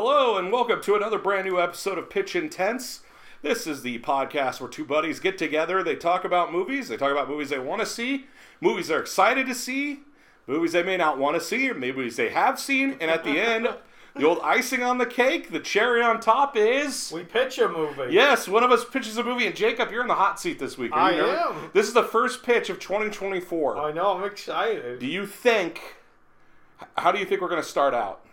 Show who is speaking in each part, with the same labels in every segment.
Speaker 1: Hello, and welcome to another brand new episode of Pitch Intense. This is the podcast where two buddies get together, they talk about movies, they talk about movies they want to see, movies they're excited to see, movies they may not want to see, or movies they have seen, and at the end, the old icing on the cake, the cherry on top is.
Speaker 2: We pitch a movie.
Speaker 1: Yes, one of us pitches a movie, and Jacob, you're in the hot seat this week.
Speaker 2: I
Speaker 1: nervous?
Speaker 2: am.
Speaker 1: This is the first pitch of 2024.
Speaker 2: I know. I'm excited.
Speaker 1: Do you think? How do you think we're going to start out?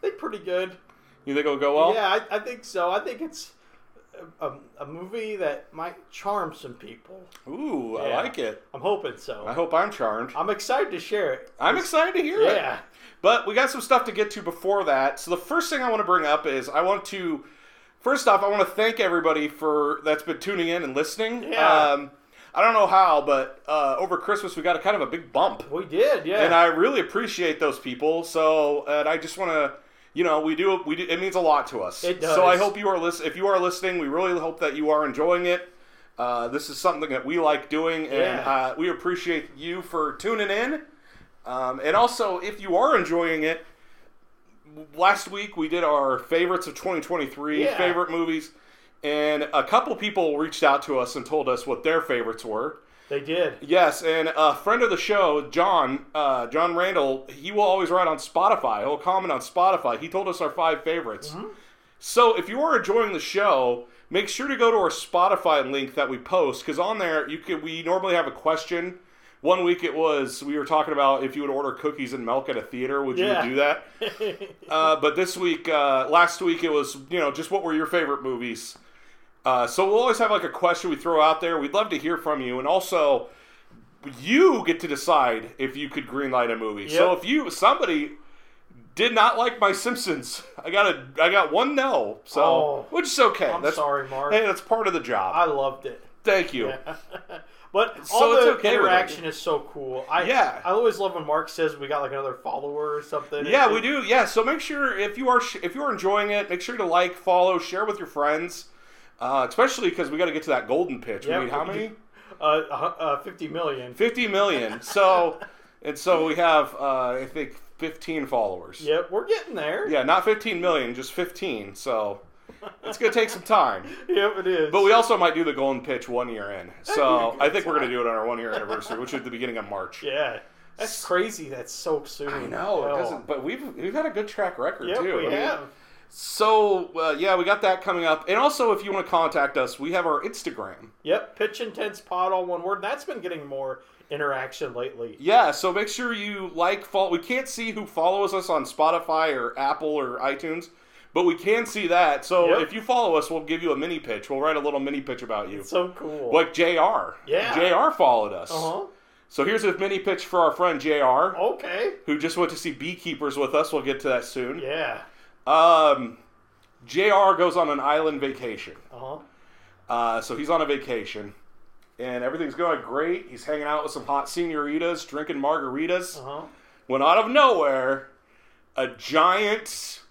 Speaker 2: They're pretty good.
Speaker 1: You think it'll go well?
Speaker 2: yeah, I, I think so. I think it's a, a, movie that might charm some people.
Speaker 1: Ooh, I like it.
Speaker 2: I'm hoping so.
Speaker 1: I hope I'm charmed.
Speaker 2: I'm excited to share it.
Speaker 1: I'm excited to hear it.
Speaker 2: Yeah.
Speaker 1: But we got some stuff to get to before that. So the first thing I want to bring up is I want to first off I want to thank everybody for that's been tuning in and listening.
Speaker 2: Yeah.
Speaker 1: Um, I don't know how, but uh, over Christmas we got a kind of a big bump.
Speaker 2: We did, yeah.
Speaker 1: and I really appreciate those people. So, and I just want to, you know, we do, we do, it means a lot to us.
Speaker 2: It does.
Speaker 1: So I hope you are listening. If you are listening, we really hope that you are enjoying it. Uh, this is something that we like doing, and
Speaker 2: Yeah.
Speaker 1: uh, we appreciate you for tuning in. Um, and also, if you are enjoying it, last week we did our favorites of 2023,
Speaker 2: Yeah.
Speaker 1: favorite movies, and a couple people reached out to us and told us what their favorites were.
Speaker 2: They did.
Speaker 1: Yes, and a friend of the show, John, uh, John Randall, he will always write on Spotify. He'll comment on Spotify. He told us our five favorites. So if you are enjoying the show, make sure to go to our Spotify link that we post because on there you could. We normally have a question. One week it was we were talking about if you would order cookies and milk at a theater, would you do that? Uh, but this week, uh, last week, it was you know just what were your favorite movies. Uh, so we'll always have like a question we throw out there. We'd love to hear from you, and also you get to decide if you could greenlight a movie. So if you somebody did not like My Simpsons, I got a I got one no. So
Speaker 2: Oh.
Speaker 1: which is okay.
Speaker 2: I'm
Speaker 1: that's
Speaker 2: sorry, Mark.
Speaker 1: Hey, that's part of the job.
Speaker 2: I loved it.
Speaker 1: Thank you.
Speaker 2: But
Speaker 1: So
Speaker 2: all the
Speaker 1: okay
Speaker 2: interaction is so cool. I
Speaker 1: Yeah.
Speaker 2: I always love when Mark says we got like another follower or something.
Speaker 1: Yeah, we do. Yeah, so make sure if you are sh- if you are enjoying it, make sure to like, follow, share with your friends, uh, especially because we got to get to that golden pitch.
Speaker 2: Yeah,
Speaker 1: we need how many?
Speaker 2: Uh, uh, uh, fifty million.
Speaker 1: Fifty million. So, and so we have uh, I think fifteen followers.
Speaker 2: Yep, we're getting there.
Speaker 1: Yeah, not fifteen million, just fifteen. So it's gonna take some time.
Speaker 2: Yep, it is.
Speaker 1: But we also might do the golden pitch one year in. So
Speaker 2: be a good
Speaker 1: I think we're gonna do it on our one year anniversary, which is the beginning of March.
Speaker 2: Yeah, that's crazy. That's so soon.
Speaker 1: I know it doesn't, but we've we've had a good track record
Speaker 2: Yep,
Speaker 1: too.
Speaker 2: we
Speaker 1: I mean,
Speaker 2: have.
Speaker 1: So uh, yeah, we got that coming up, and also if you want to contact us, we have our Instagram.
Speaker 2: Yep, pitch intense pod all one word. That's been getting more interaction lately.
Speaker 1: Yeah, so make sure you like, follow. We can't see who follows us on Spotify or Apple or iTunes, but we can see that. So
Speaker 2: Yep.
Speaker 1: if you follow us, we'll give you a mini pitch. We'll write a little mini pitch about you,
Speaker 2: So cool.
Speaker 1: like Jr.
Speaker 2: Yeah.
Speaker 1: Jr. followed us.
Speaker 2: Uh huh.
Speaker 1: So here's a mini pitch for our friend Jr.
Speaker 2: Okay.
Speaker 1: Who just went to see Beekeepers with us. We'll get to that soon.
Speaker 2: Yeah.
Speaker 1: Um, Jr. goes on an island vacation.
Speaker 2: Uh huh.
Speaker 1: Uh, so he's on a vacation, and everything's going great. He's hanging out with some hot senoritas, drinking margaritas.
Speaker 2: Uh huh.
Speaker 1: When out of nowhere, a giant,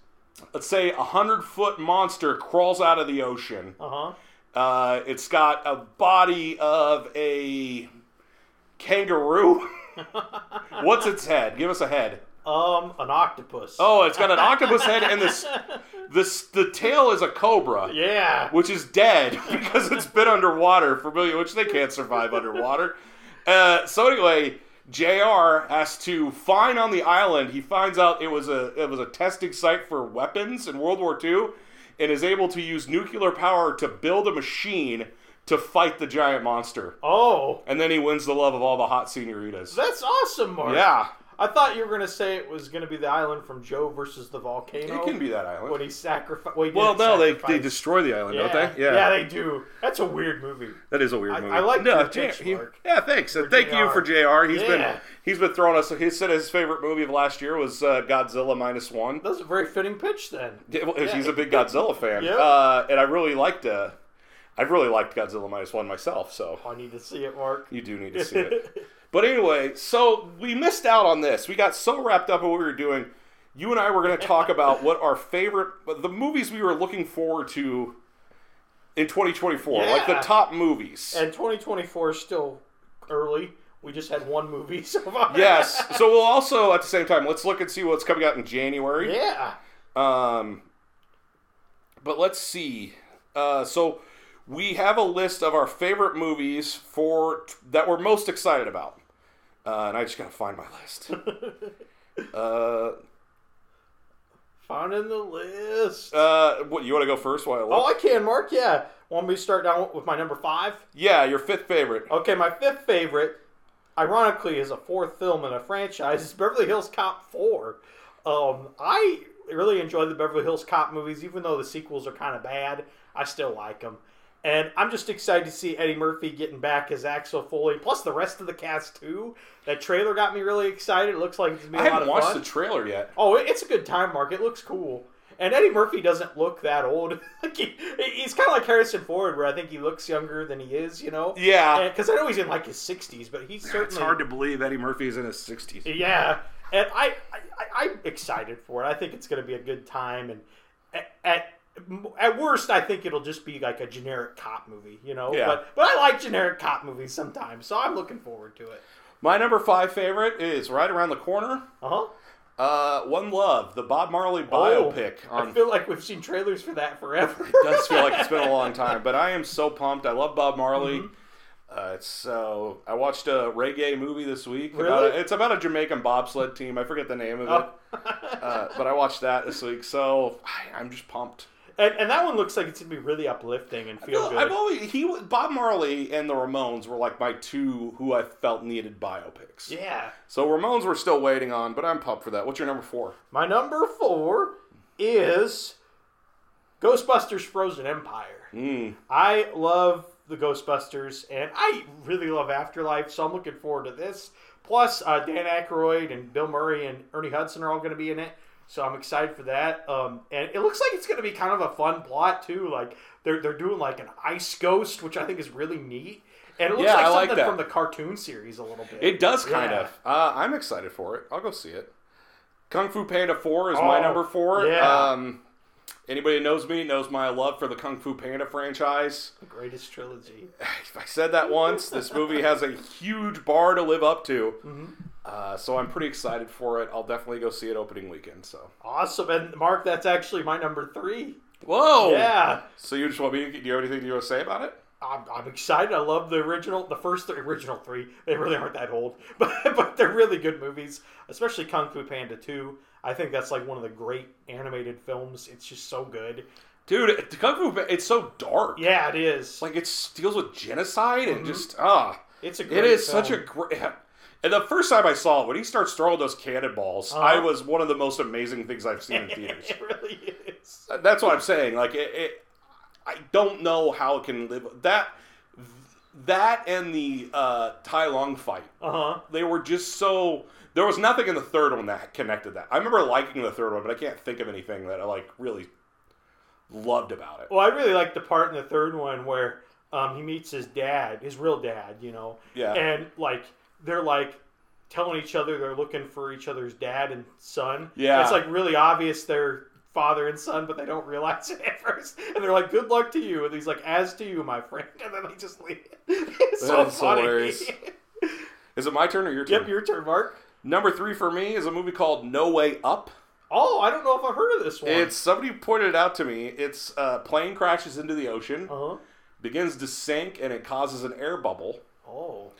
Speaker 1: let's say a hundred foot monster crawls out of the ocean.
Speaker 2: Uh huh.
Speaker 1: Uh, it's got a body of a kangaroo. What's its head? Give us a head.
Speaker 2: Um, an octopus.
Speaker 1: Oh, it's got an octopus head, and this, this, the tail is a cobra.
Speaker 2: Yeah.
Speaker 1: which is dead because it's been underwater for million, which they can't survive underwater. Uh, so anyway, Jr. has to find on the island. He finds out it was a it was a testing site for weapons in World War II, and is able to use nuclear power to build a machine to fight the giant monster.
Speaker 2: Oh,
Speaker 1: And then he wins the love of all the hot senoritas.
Speaker 2: that's awesome, Mark.
Speaker 1: Yeah,
Speaker 2: I thought you were gonna say it was gonna be the island from Joe versus the volcano.
Speaker 1: it can be that island.
Speaker 2: when he sacrificed. Well, he
Speaker 1: Well, no, they, they destroy the island,
Speaker 2: yeah.
Speaker 1: don't they?
Speaker 2: yeah, yeah, they do. That's a weird movie.
Speaker 1: That is a weird
Speaker 2: I-
Speaker 1: movie.
Speaker 2: I like
Speaker 1: no, J- he-
Speaker 2: Mark.
Speaker 1: Yeah, thanks. Thank you for Jr. He's been he's been throwing us. He said his favorite movie of last year was uh, Godzilla minus one.
Speaker 2: That was a very fitting pitch then.
Speaker 1: Yeah, well,
Speaker 2: Yeah.
Speaker 1: He's a big Godzilla fan,
Speaker 2: Yeah.
Speaker 1: uh, and I really liked. Uh, I've really liked Godzilla minus one myself. So
Speaker 2: I need to see it, Mark.
Speaker 1: you do need to see it. But anyway, so we missed out on this. We got so wrapped up in what we were doing. You and I were going to talk about what our favorite, the movies we were looking forward to in 2024, like the top movies.
Speaker 2: And 2024 is still early. We just had one movie so far.
Speaker 1: yes. So we'll also at the same time let's look and see what's coming out in January.
Speaker 2: yeah.
Speaker 1: Um, but let's see. Uh, so we have a list of our favorite movies for that we're most excited about, uh, and I just gotta find my list. uh,
Speaker 2: Found in the list.
Speaker 1: uh, what you want to go first? While I look?
Speaker 2: oh, I can, Mark. Yeah. Want me to start down with my number five?
Speaker 1: yeah, your fifth favorite.
Speaker 2: Okay, my fifth favorite, ironically, is a fourth film in a franchise. It's Beverly Hills Cop 4. Um, I really enjoy the Beverly Hills Cop movies, even though the sequels are kind of bad. I still like them. And I'm just excited to see Eddie Murphy getting back as Axel Foley, plus the rest of the cast, too. That trailer got me really excited. It looks like it's going
Speaker 1: I
Speaker 2: be a lot of fun.
Speaker 1: I haven't watched
Speaker 2: fun.
Speaker 1: the trailer yet.
Speaker 2: Oh, it's a good time, Mark. It looks cool. And Eddie Murphy doesn't look that old. like he, he's kind of like Harrison Ford, where I think he looks younger than he is. You know?
Speaker 1: Yeah,
Speaker 2: Because I know he's in like his sixties, but he's certainly
Speaker 1: it's hard to believe Eddie Murphy is in his sixties.
Speaker 2: yeah. And I, I, I I'm excited for it. I think it's going to be a good time. And at, at at worst, I think it'll just be like a generic cop movie. You know?
Speaker 1: Yeah.
Speaker 2: But but I like generic cop movies sometimes, so I'm looking forward to it.
Speaker 1: My number five favorite is right around the corner.
Speaker 2: Uh huh.
Speaker 1: Uh, One Love, the Bob Marley biopic.
Speaker 2: Oh, I feel like we've seen trailers for that forever.
Speaker 1: it does feel like it's been a long time, but I am so pumped. I love Bob Marley.
Speaker 2: Mm-hmm.
Speaker 1: Uh, it's so I watched a reggae movie this week. About
Speaker 2: Really?
Speaker 1: a, it's about a Jamaican bobsled team. I forget the name of it,
Speaker 2: Oh.
Speaker 1: uh, but I watched that this week. So I, I'm just pumped.
Speaker 2: And, and that one looks like it's gonna be really uplifting and feel good.
Speaker 1: I've always he Bob Marley and the Ramones were like my two who I felt needed biopics.
Speaker 2: yeah.
Speaker 1: So Ramones we're still waiting on, but I'm pumped for that. What's your number four?
Speaker 2: My number four is Ghostbusters: Frozen Empire.
Speaker 1: Mm.
Speaker 2: I love the Ghostbusters, and I really love Afterlife, so I'm looking forward to this. Plus, uh, Dan Aykroyd and Bill Murray and Ernie Hudson are all going to be in it, so I'm excited for that. Um, and it looks like it's going to be kind of a fun plot too. Like they're they're doing like an ice ghost, which I think is really neat. And it looks
Speaker 1: Yeah,
Speaker 2: like
Speaker 1: I like
Speaker 2: something
Speaker 1: that.
Speaker 2: from the cartoon series a little bit.
Speaker 1: It does kind
Speaker 2: Yeah.
Speaker 1: of. Uh, I'm excited for it. I'll go see it. Kung Fu Panda 4 is my
Speaker 2: Oh,
Speaker 1: number four.
Speaker 2: yeah.
Speaker 1: Um, anybody who knows me knows my love for the Kung Fu Panda franchise.
Speaker 2: The greatest trilogy.
Speaker 1: If I said that once, this movie has a huge bar to live up to.
Speaker 2: Mm-hmm.
Speaker 1: Uh, so I'm pretty excited for it. I'll definitely go see it opening weekend. So.
Speaker 2: Awesome. And Mark, that's actually my number three.
Speaker 1: Whoa!
Speaker 2: Yeah.
Speaker 1: So you just want me? Do you have anything you want to say about it?
Speaker 2: I'm, I'm excited. I love the original, the first three, original three. They really aren't that old, but but they're really good movies. Especially Kung Fu Panda Two. I think that's like one of the great animated films. It's just so good.
Speaker 1: Dude, Kung Fu it's so dark.
Speaker 2: Yeah, it is.
Speaker 1: Like it deals with genocide and just ah.
Speaker 2: it's a great
Speaker 1: It is
Speaker 2: film.
Speaker 1: such a great. And the first time I saw it, when he starts throwing those cannonballs,
Speaker 2: Uh-huh.
Speaker 1: I was one of the most amazing things I've seen in theaters.
Speaker 2: it really is.
Speaker 1: That's what I'm saying. Like it, it, I don't know how it can live that. That and the uh, Tai Lung fight,
Speaker 2: Uh huh.
Speaker 1: they were just so. There was nothing in the third one that connected that. I remember liking the third one, but I can't think of anything that I like really loved about it.
Speaker 2: Well, I really liked the part in the third one where um, he meets his dad, his real dad, you know.
Speaker 1: Yeah.
Speaker 2: And like they're like telling each other they're looking for each other's dad and son.
Speaker 1: Yeah.
Speaker 2: It's like really obvious they're father and son, but they don't realize it at first. And they're like, "Good luck to you," and he's like, "As to you, my friend." And then they just leave. It's so
Speaker 1: is
Speaker 2: funny.
Speaker 1: hilarious. Is it my turn or your turn?
Speaker 2: yep, your turn, Mark.
Speaker 1: Number three for me is a movie called No Way Up.
Speaker 2: Oh, I don't know if I've heard of this one.
Speaker 1: It's somebody pointed it out to me. It's a plane crashes into the ocean,
Speaker 2: uh huh.
Speaker 1: begins to sink, and it causes an air bubble.
Speaker 2: Oh,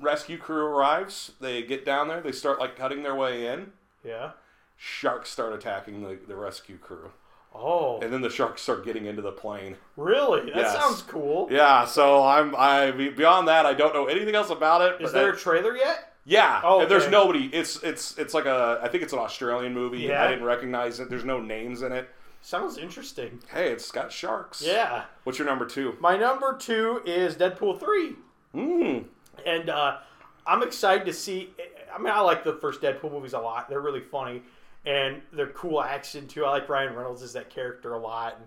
Speaker 1: Rescue crew arrives. They get down there. They start like cutting their way in.
Speaker 2: yeah.
Speaker 1: Sharks start attacking the, the rescue crew,
Speaker 2: Oh,
Speaker 1: and then the sharks start getting into the plane.
Speaker 2: really? That
Speaker 1: Yes.
Speaker 2: sounds cool.
Speaker 1: Yeah. So I'm I beyond that. I don't know anything else about it.
Speaker 2: Is
Speaker 1: but
Speaker 2: there
Speaker 1: I-
Speaker 2: a trailer yet?
Speaker 1: Yeah,
Speaker 2: Oh,
Speaker 1: and there's nobody. It's it's it's like a. I think it's an Australian movie.
Speaker 2: Yeah.
Speaker 1: I didn't recognize it. There's no names in it.
Speaker 2: Sounds interesting.
Speaker 1: Hey, it's got sharks.
Speaker 2: Yeah.
Speaker 1: What's your number two?
Speaker 2: My number two is Deadpool 3.
Speaker 1: Mm.
Speaker 2: And uh, I'm excited to see. I mean, I like the first Deadpool movies a lot. They're really funny. And they're cool action, too. I like Ryan Reynolds as that character a lot.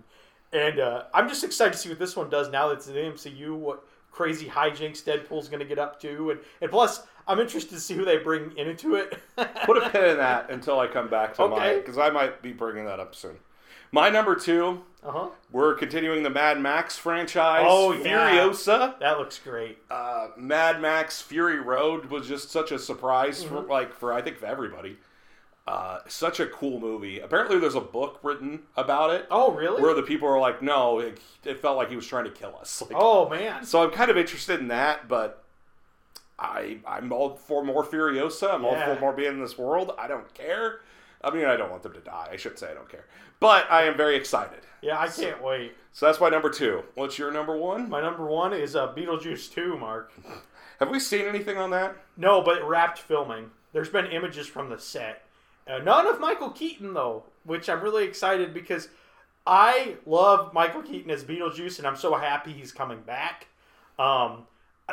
Speaker 2: And, and uh, I'm just excited to see what this one does now that it's in the MCU, what crazy hijinks Deadpool's going to get up to. And, and plus, I'm interested to see who they bring into it.
Speaker 1: Put a pin in that until I come back to my because I might be bringing that up soon. My number two,
Speaker 2: Uh huh.
Speaker 1: we're continuing the Mad Max franchise.
Speaker 2: Oh, yeah.
Speaker 1: Furiosa.
Speaker 2: That looks great.
Speaker 1: Uh, Mad Max Fury Road was just such a surprise
Speaker 2: Mm-hmm.
Speaker 1: for like for I think for everybody. Uh, such a cool movie. Apparently, there's a book written about it
Speaker 2: Oh, really?
Speaker 1: where the people are like, "No, it, it felt like he was trying to kill us." Like,
Speaker 2: oh man.
Speaker 1: So I'm kind of interested in that, but I I'm all for more Furiosa. I'm all for more being in this world. I don't care. I mean, I don't want them to die. I shouldn't say I don't care, but I am very excited.
Speaker 2: Yeah, I can't wait.
Speaker 1: So that's my number two. What's your number one?
Speaker 2: My number one is uh, Beetlejuice 2, Mark.
Speaker 1: Have we seen anything on that?
Speaker 2: No, but it wrapped filming. There's been images from the set. Uh, none of Michael Keaton, though, which I'm really excited because I love Michael Keaton as Beetlejuice, and I'm so happy he's coming back. Um,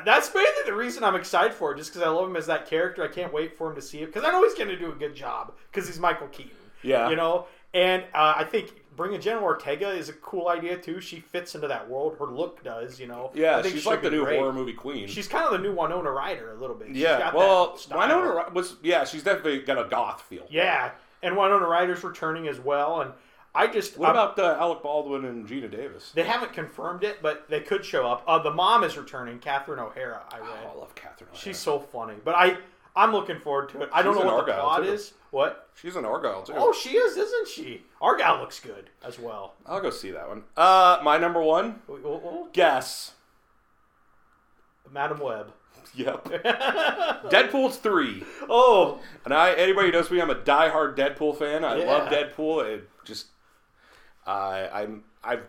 Speaker 2: that's mainly the reason I'm excited for it, just because I love him as that character. I can't wait for him to see it because I know he's going to do a good job because he's Michael Keaton.
Speaker 1: Yeah.
Speaker 2: You know, and uh, I think bringing Jenna Ortega is a cool idea too. She fits into that world. Her look does, you know.
Speaker 1: Yeah,
Speaker 2: I think
Speaker 1: she's like the new
Speaker 2: great.
Speaker 1: horror movie queen.
Speaker 2: She's kind of the new Winona Ryder a little bit. She's
Speaker 1: yeah, well. Winona was yeah, she's definitely got a goth feel.
Speaker 2: Yeah, and Winona Ryder's returning as well. And I just
Speaker 1: What
Speaker 2: I'm-
Speaker 1: about uh, Alec Baldwin and Geena Davis?
Speaker 2: they haven't confirmed it, but they could show up. Uh, the mom is returning, Catherine O'Hara. I read
Speaker 1: Oh, I love Catherine. O'Hara.
Speaker 2: she's so funny, but I I'm looking forward to it. I don't know
Speaker 1: in
Speaker 2: what the
Speaker 1: Argylle,
Speaker 2: plot
Speaker 1: too.
Speaker 2: is. What?
Speaker 1: she's an Argylle too.
Speaker 2: Oh, she is, isn't she? Argylle looks good as well.
Speaker 1: I'll go see that one. Uh, my number one.
Speaker 2: Oh, oh, oh,
Speaker 1: Guess.
Speaker 2: Madame Web.
Speaker 1: Yep. Deadpool's three.
Speaker 2: oh,
Speaker 1: And I, anybody who knows me, I'm a diehard Deadpool fan. I
Speaker 2: Yeah.
Speaker 1: love Deadpool. It just, I, I'm, I,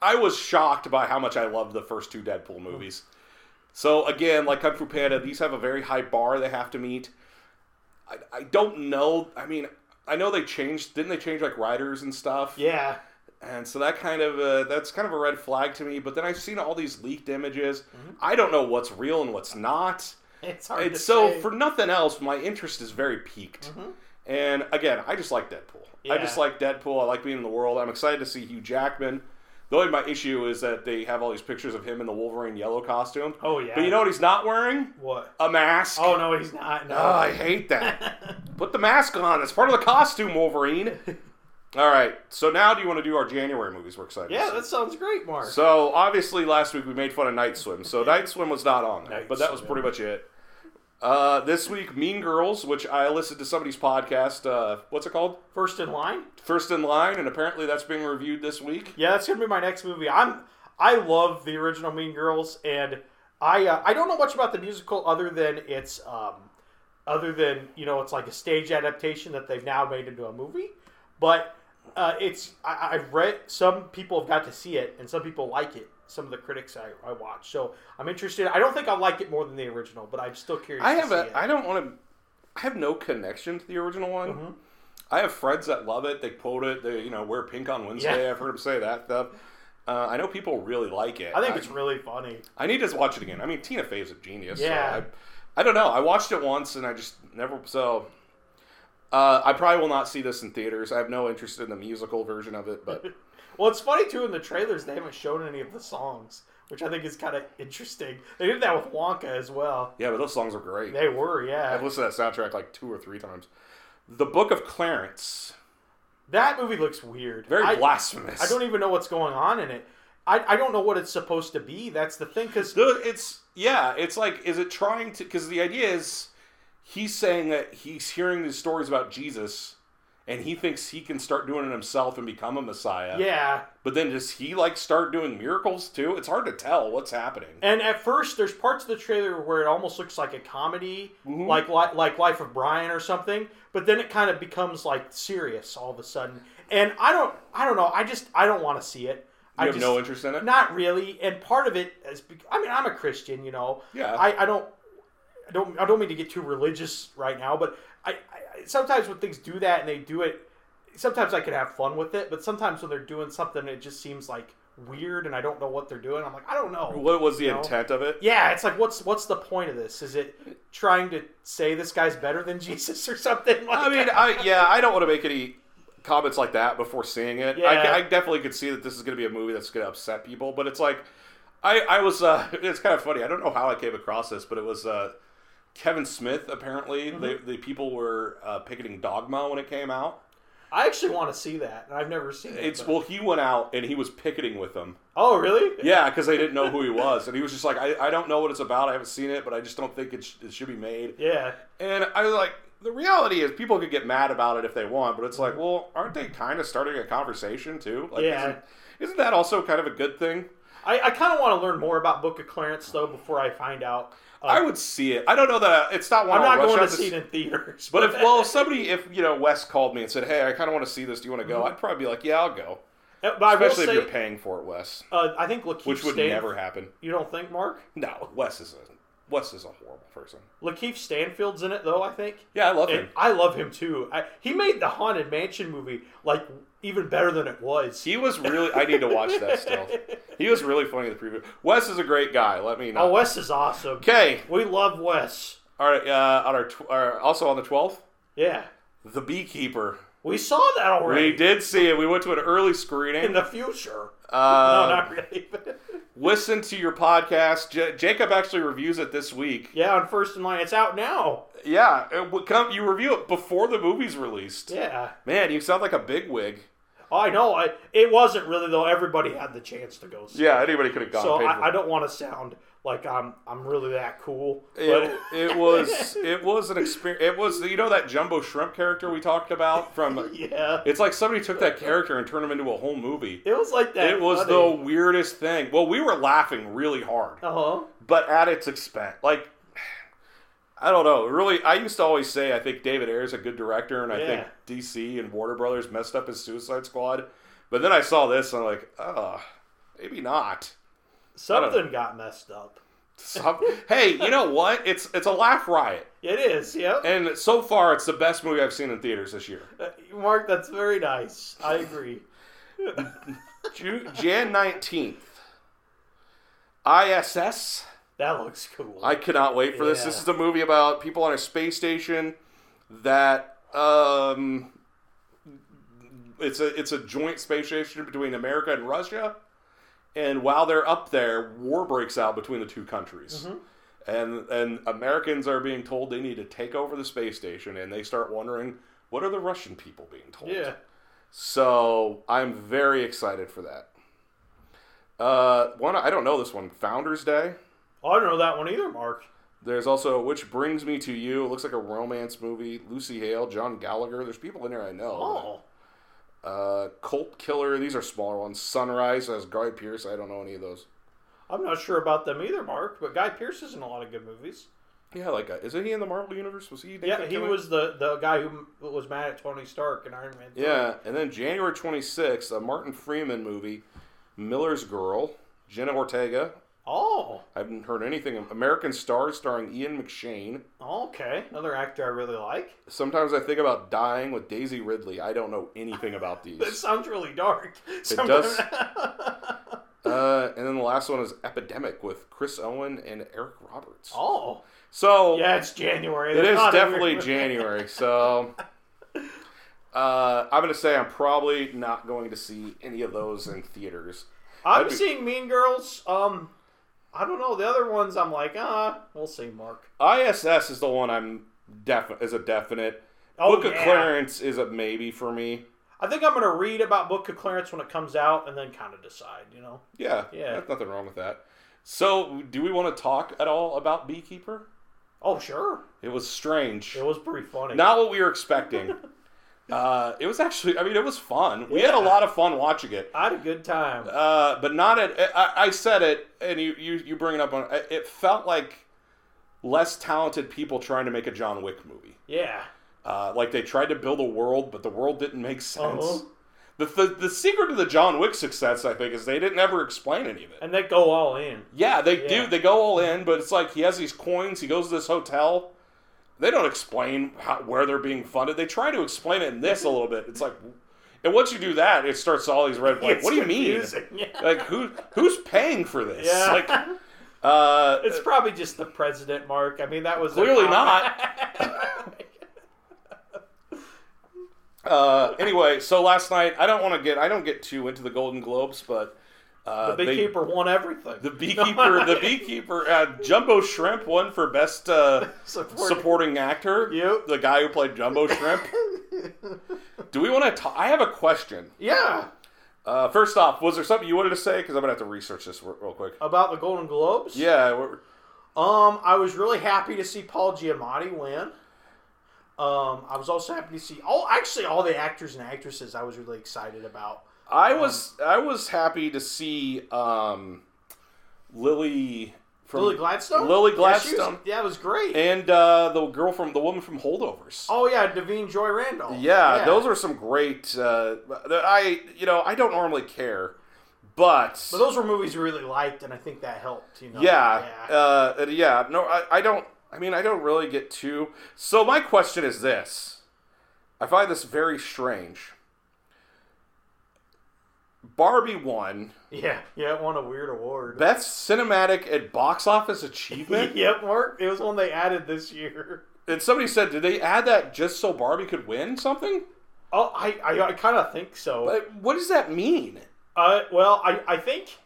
Speaker 1: I was shocked by how much I loved the first two Deadpool movies. So again, like Kung Fu Panda, these have a very high bar they have to meet. I, I don't know. I mean, I know they changed. Didn't they change like writers and stuff?
Speaker 2: yeah.
Speaker 1: And so that kind of uh, that's kind of a red flag to me. But then I've seen all these leaked images. I don't know what's real and what's not.
Speaker 2: It's hard
Speaker 1: And so,
Speaker 2: say.
Speaker 1: for nothing else, my interest is very peaked. And again, I just like Deadpool. I just like Deadpool. I like being in the world. I'm excited to see Hugh Jackman. The only my issue is that they have all these pictures of him in the Wolverine yellow costume.
Speaker 2: Oh, yeah.
Speaker 1: But you know what he's not wearing?
Speaker 2: what?
Speaker 1: A mask.
Speaker 2: Oh no, he's not. No.
Speaker 1: Oh, I hate that. Put the mask on. It's part of the costume, Wolverine. all right. So now, do you want to do our January movies? We're excited.
Speaker 2: yeah, that sounds great, Mark.
Speaker 1: So obviously last week we made fun of Night Swim. So Night Swim was not on there,
Speaker 2: Night
Speaker 1: but that was pretty much it. Uh, this week, Mean Girls, which I listened to somebody's podcast. Uh, what's it called?
Speaker 2: First in line.
Speaker 1: First in Line, and apparently that's being reviewed this week.
Speaker 2: Yeah, that's gonna be my next movie. I'm I love the original Mean Girls, and I uh, I don't know much about the musical other than it's um other than you know it's like a stage adaptation that they've now made into a movie, but uh, it's I, I've read some people have got to see it and some people like it. Some of the critics I, I watch, so I'm interested. I don't think I'll like it more than the original, but I'm still curious.
Speaker 1: I have a. I don't want to. I have no connection to the original one.
Speaker 2: Mm-hmm.
Speaker 1: I have friends that love it. They quote it. They you know wear pink on Wednesday.
Speaker 2: Yeah.
Speaker 1: I've heard them say that stuff. Uh, I know people really like it.
Speaker 2: I think it's really funny.
Speaker 1: I need to watch it again. I mean, Tina Fey's a genius.
Speaker 2: Yeah.
Speaker 1: So I, I don't know. I watched it once and I just never. So uh, I probably will not see this in theaters. I have no interest in the musical version of it. But
Speaker 2: Well, it's funny too in the trailers they haven't shown any of the songs, which I think is kind of interesting. They did that with Wonka as well.
Speaker 1: yeah, but those songs are great.
Speaker 2: They were, yeah.
Speaker 1: I've listened to that soundtrack like two or three times. The Book of Clarence,
Speaker 2: That movie looks weird.
Speaker 1: very
Speaker 2: I,
Speaker 1: blasphemous.
Speaker 2: I don't even know what's going on in it. I, I don't know what it's supposed to be. That's the thing, because
Speaker 1: It's yeah. It's like, is it trying to? Because the idea is, he's saying that he's hearing these stories about Jesus, and he thinks he can start doing it himself and become a Messiah.
Speaker 2: yeah.
Speaker 1: But then does he like start doing miracles too? It's hard to tell what's happening.
Speaker 2: And at first, there's parts of the trailer where it almost looks like a comedy,
Speaker 1: Mm-hmm.
Speaker 2: like like like Life of Brian or something. But then it kind of becomes like serious all of a sudden. And I don't I don't know. I just I don't want to see it.
Speaker 1: You
Speaker 2: I
Speaker 1: have
Speaker 2: just,
Speaker 1: no interest in it.
Speaker 2: Not really, and part of it is. I mean, I'm a Christian, you know.
Speaker 1: Yeah.
Speaker 2: I, I don't, I don't, I don't mean to get too religious right now, but I, I sometimes when things do that and they do it, sometimes I can have fun with it, but sometimes when they're doing something, it just seems like weird, and I don't know what they're doing. I'm like, I don't know.
Speaker 1: What was the
Speaker 2: You know?
Speaker 1: intent of it?
Speaker 2: Yeah, it's like, what's what's the point of this? Is it trying to say this guy's better than Jesus or something? Like
Speaker 1: I mean? I yeah, I don't want to make any comments like that before seeing it. I,
Speaker 2: Yeah.
Speaker 1: I definitely could see that this is going to be a movie that's going to upset people, but it's like, I I was uh, it's kind of funny. I don't know how I came across this, but it was uh, Kevin Smith. Apparently,
Speaker 2: Mm-hmm.
Speaker 1: the the people were uh, picketing Dogma when it came out.
Speaker 2: I actually want to see that, and I've never seen it.
Speaker 1: It's
Speaker 2: but-
Speaker 1: well, he went out and he was picketing with them.
Speaker 2: oh, really?
Speaker 1: Yeah, because they didn't know who he was, and he was just like, I, I don't know what it's about. I haven't seen it, but I just don't think it, sh- it should be made.
Speaker 2: Yeah.
Speaker 1: And I was like, the reality is people could get mad about it if they want, but it's like, well, aren't they kind of starting a conversation too? Like,
Speaker 2: Yeah.
Speaker 1: Isn't, isn't that also kind of a good thing?
Speaker 2: I, I kind of want to learn more about Book of Clarence though before I find out. Uh,
Speaker 1: I would see it. I don't know that I, it's not one
Speaker 2: I'm not going to see it in theaters.
Speaker 1: But if well, if somebody, if you know, Wes called me and said, "Hey, I kind of want to see this. Do you want to go?" I'd probably be like, "Yeah, I'll go."
Speaker 2: Uh, but
Speaker 1: Especially
Speaker 2: say,
Speaker 1: if you're paying for it, Wes,
Speaker 2: uh, I think Lakeith
Speaker 1: which would
Speaker 2: Stan-
Speaker 1: never happen.
Speaker 2: You don't think, Mark?
Speaker 1: No, Wes is a Wes is a horrible person.
Speaker 2: Lakeith Stanfield's in it though. I think.
Speaker 1: Yeah, I love
Speaker 2: And
Speaker 1: him.
Speaker 2: I love him too. I, he made the Haunted Mansion movie like even better than it was.
Speaker 1: He was really. I need to watch that still. He was really funny in the preview. Wes is a great guy. Let me know.
Speaker 2: Oh, Wes is awesome.
Speaker 1: okay.
Speaker 2: We love Wes.
Speaker 1: All right. Uh, on our tw- uh, also on the twelfth,
Speaker 2: Yeah,
Speaker 1: the Beekeeper.
Speaker 2: we saw that already
Speaker 1: We did see it. We went to an early screening.
Speaker 2: in the future.
Speaker 1: Uh,
Speaker 2: no, not really.
Speaker 1: listen to your podcast. J- Jacob actually reviews it this week.
Speaker 2: yeah, on First in Line, it's out now.
Speaker 1: Yeah, it come. You review it before the movie's released.
Speaker 2: Yeah.
Speaker 1: Man, you sound like a big
Speaker 2: Oh, I know. I, it wasn't really though. Everybody had the chance to go see.
Speaker 1: Yeah, anybody could have gone.
Speaker 2: So I, I don't want to sound like I'm I'm really that cool.
Speaker 1: It, it was it was an experience. It was you know that jumbo shrimp character we talked about from.
Speaker 2: yeah,
Speaker 1: It's like somebody took that character and turned him into a whole movie.
Speaker 2: it was like that.
Speaker 1: It was the weirdest thing. Well, we were laughing really hard,
Speaker 2: Uh huh.
Speaker 1: but at its expense. Like, I don't know. Really, I used to always say I think David Ayer's a good director, and I think DC and Warner Brothers messed up his Suicide Squad. But then I saw this, and I'm like, oh, maybe not.
Speaker 2: Something got messed up.
Speaker 1: Some, hey, you know what? It's it's a laugh riot,
Speaker 2: It is. Yep.
Speaker 1: and so far it's the best movie I've seen in theaters this year.
Speaker 2: Uh, Mark, that's very nice. I agree.
Speaker 1: Ju- Jan nineteenth. ISS.
Speaker 2: That looks cool.
Speaker 1: I cannot wait for this. This is a movie about people on a space station that um it's a it's a joint space station between America and Russia. And while they're up there, war breaks out between the two countries.
Speaker 2: Mm-hmm.
Speaker 1: And and Americans are being told they need to take over the space station and they start wondering what are the Russian people being told?
Speaker 2: yeah.
Speaker 1: So I'm very excited for that. Uh, one I don't know this one. Founders Day.
Speaker 2: Oh, I don't know that one either, Mark.
Speaker 1: There's also which brings me to you. It looks like a romance movie. Lucy Hale, John Gallagher. There's people in there I know.
Speaker 2: Oh.
Speaker 1: Uh, Colt Killer. These are smaller ones. Sunrise has Guy Pearce. I don't know any of those.
Speaker 2: I'm not sure about them either, Mark. But Guy Pearce is in a lot of good movies.
Speaker 1: Yeah, like uh, isn't he in the Marvel universe? Was he?
Speaker 2: Yeah, he
Speaker 1: Fillion?
Speaker 2: was the the guy who was mad at Tony Stark in Iron Man. 3.
Speaker 1: Yeah, and then January 26th, a Martin Freeman movie, Miller's Girl. Jenna Ortega.
Speaker 2: Oh.
Speaker 1: I haven't heard anything. American Stars starring Ian McShane.
Speaker 2: Okay. Another actor I really like.
Speaker 1: Sometimes I think about dying with Daisy Ridley. I don't know anything about these.
Speaker 2: That sounds really dark. It
Speaker 1: does. Uh, and then the last one is Epidemic with Chris Owen and Eric Roberts.
Speaker 2: oh.
Speaker 1: So
Speaker 2: Yeah, it's January.
Speaker 1: it
Speaker 2: They're
Speaker 1: is definitely January. So uh, I'm going to say I'm probably not going to see any of those in theaters.
Speaker 2: I'm
Speaker 1: be-
Speaker 2: seeing Mean Girls. Um, I don't know. The other ones, I'm like, ah, we'll see, Mark.
Speaker 1: ISS is the one I'm definite is a definite.
Speaker 2: Oh,
Speaker 1: Book of
Speaker 2: yeah.
Speaker 1: Clarence is a maybe for me.
Speaker 2: I think I'm gonna read about Book of Clarence when it comes out, and then kind of decide. You know?
Speaker 1: Yeah,
Speaker 2: Yeah.
Speaker 1: There's nothing wrong with that. So, do we want to talk at all about Beekeeper?
Speaker 2: Oh, sure.
Speaker 1: It was strange.
Speaker 2: It was pretty funny.
Speaker 1: Not what we were expecting. uh, it was actually, I mean, it was fun. We had a lot of fun watching it.
Speaker 2: I had a good time.
Speaker 1: Uh, but not at, I, I said it, and you, you, you bring it up on, it felt like less talented people trying to make a John Wick movie.
Speaker 2: Yeah.
Speaker 1: Uh, like they tried to build a world, but the world didn't make sense.
Speaker 2: Uh-huh.
Speaker 1: The, the, the secret of the John Wick success, I think, is they didn't ever explain any of it.
Speaker 2: And they go all in.
Speaker 1: Yeah, they
Speaker 2: Yeah.
Speaker 1: do. They go all in, but it's like he has these coins. He goes to this hotel. They don't explain how, where they're being funded. They try to explain it in this a little bit. It's like, and once you do that, it starts all these red flags. What do you mean?
Speaker 2: Yeah.
Speaker 1: Like who who's paying for this?
Speaker 2: Yeah.
Speaker 1: Like, uh,
Speaker 2: It's probably just the president, Mark. I mean, that was
Speaker 1: Clearly
Speaker 2: not.
Speaker 1: uh, anyway, so last night I don't want to get I don't get too into the Golden Globes, but uh,
Speaker 2: the
Speaker 1: they-
Speaker 2: beekeeper won everything.
Speaker 1: the beekeeper, the beekeeper, uh, Jumbo Shrimp won for best uh,
Speaker 2: Support-
Speaker 1: supporting actor.
Speaker 2: Yep.
Speaker 1: The guy who played Jumbo Shrimp. Do we want to talk? I have a question.
Speaker 2: yeah.
Speaker 1: Uh, first off, was there something you wanted to say? Because I'm gonna have to research this real real quick.
Speaker 2: About the Golden Globes.
Speaker 1: Yeah,
Speaker 2: Um, I was really happy to see Paul Giamatti win. Um, I was also happy to see all actually all the actors and actresses. I was really excited about.
Speaker 1: I was I was happy to see um, Lily from
Speaker 2: Lily Gladstone.
Speaker 1: Lily
Speaker 2: Yeah, was-
Speaker 1: Gladstone.
Speaker 2: Yeah, it was great.
Speaker 1: and uh, the girl from the woman from Holdovers.
Speaker 2: oh yeah, Da'Vine Joy Randall.
Speaker 1: Yeah, those are some great. Uh, I you know I don't normally care, but,
Speaker 2: But those were movies we really liked, and I think that helped. You know.
Speaker 1: yeah,
Speaker 2: Yeah.
Speaker 1: Uh, yeah. No, I, I don't. I mean, I don't really get too. So my question is this: I find this very strange. Barbie won
Speaker 2: yeah. Yeah. It won a weird award.
Speaker 1: best cinematic and box office achievement,
Speaker 2: yep, Mark. It was one they added this year.
Speaker 1: and somebody said, did they add that just so Barbie could win something?
Speaker 2: Oh, I I, I kind of think so.
Speaker 1: But what does that mean?
Speaker 2: Uh, well, I, I think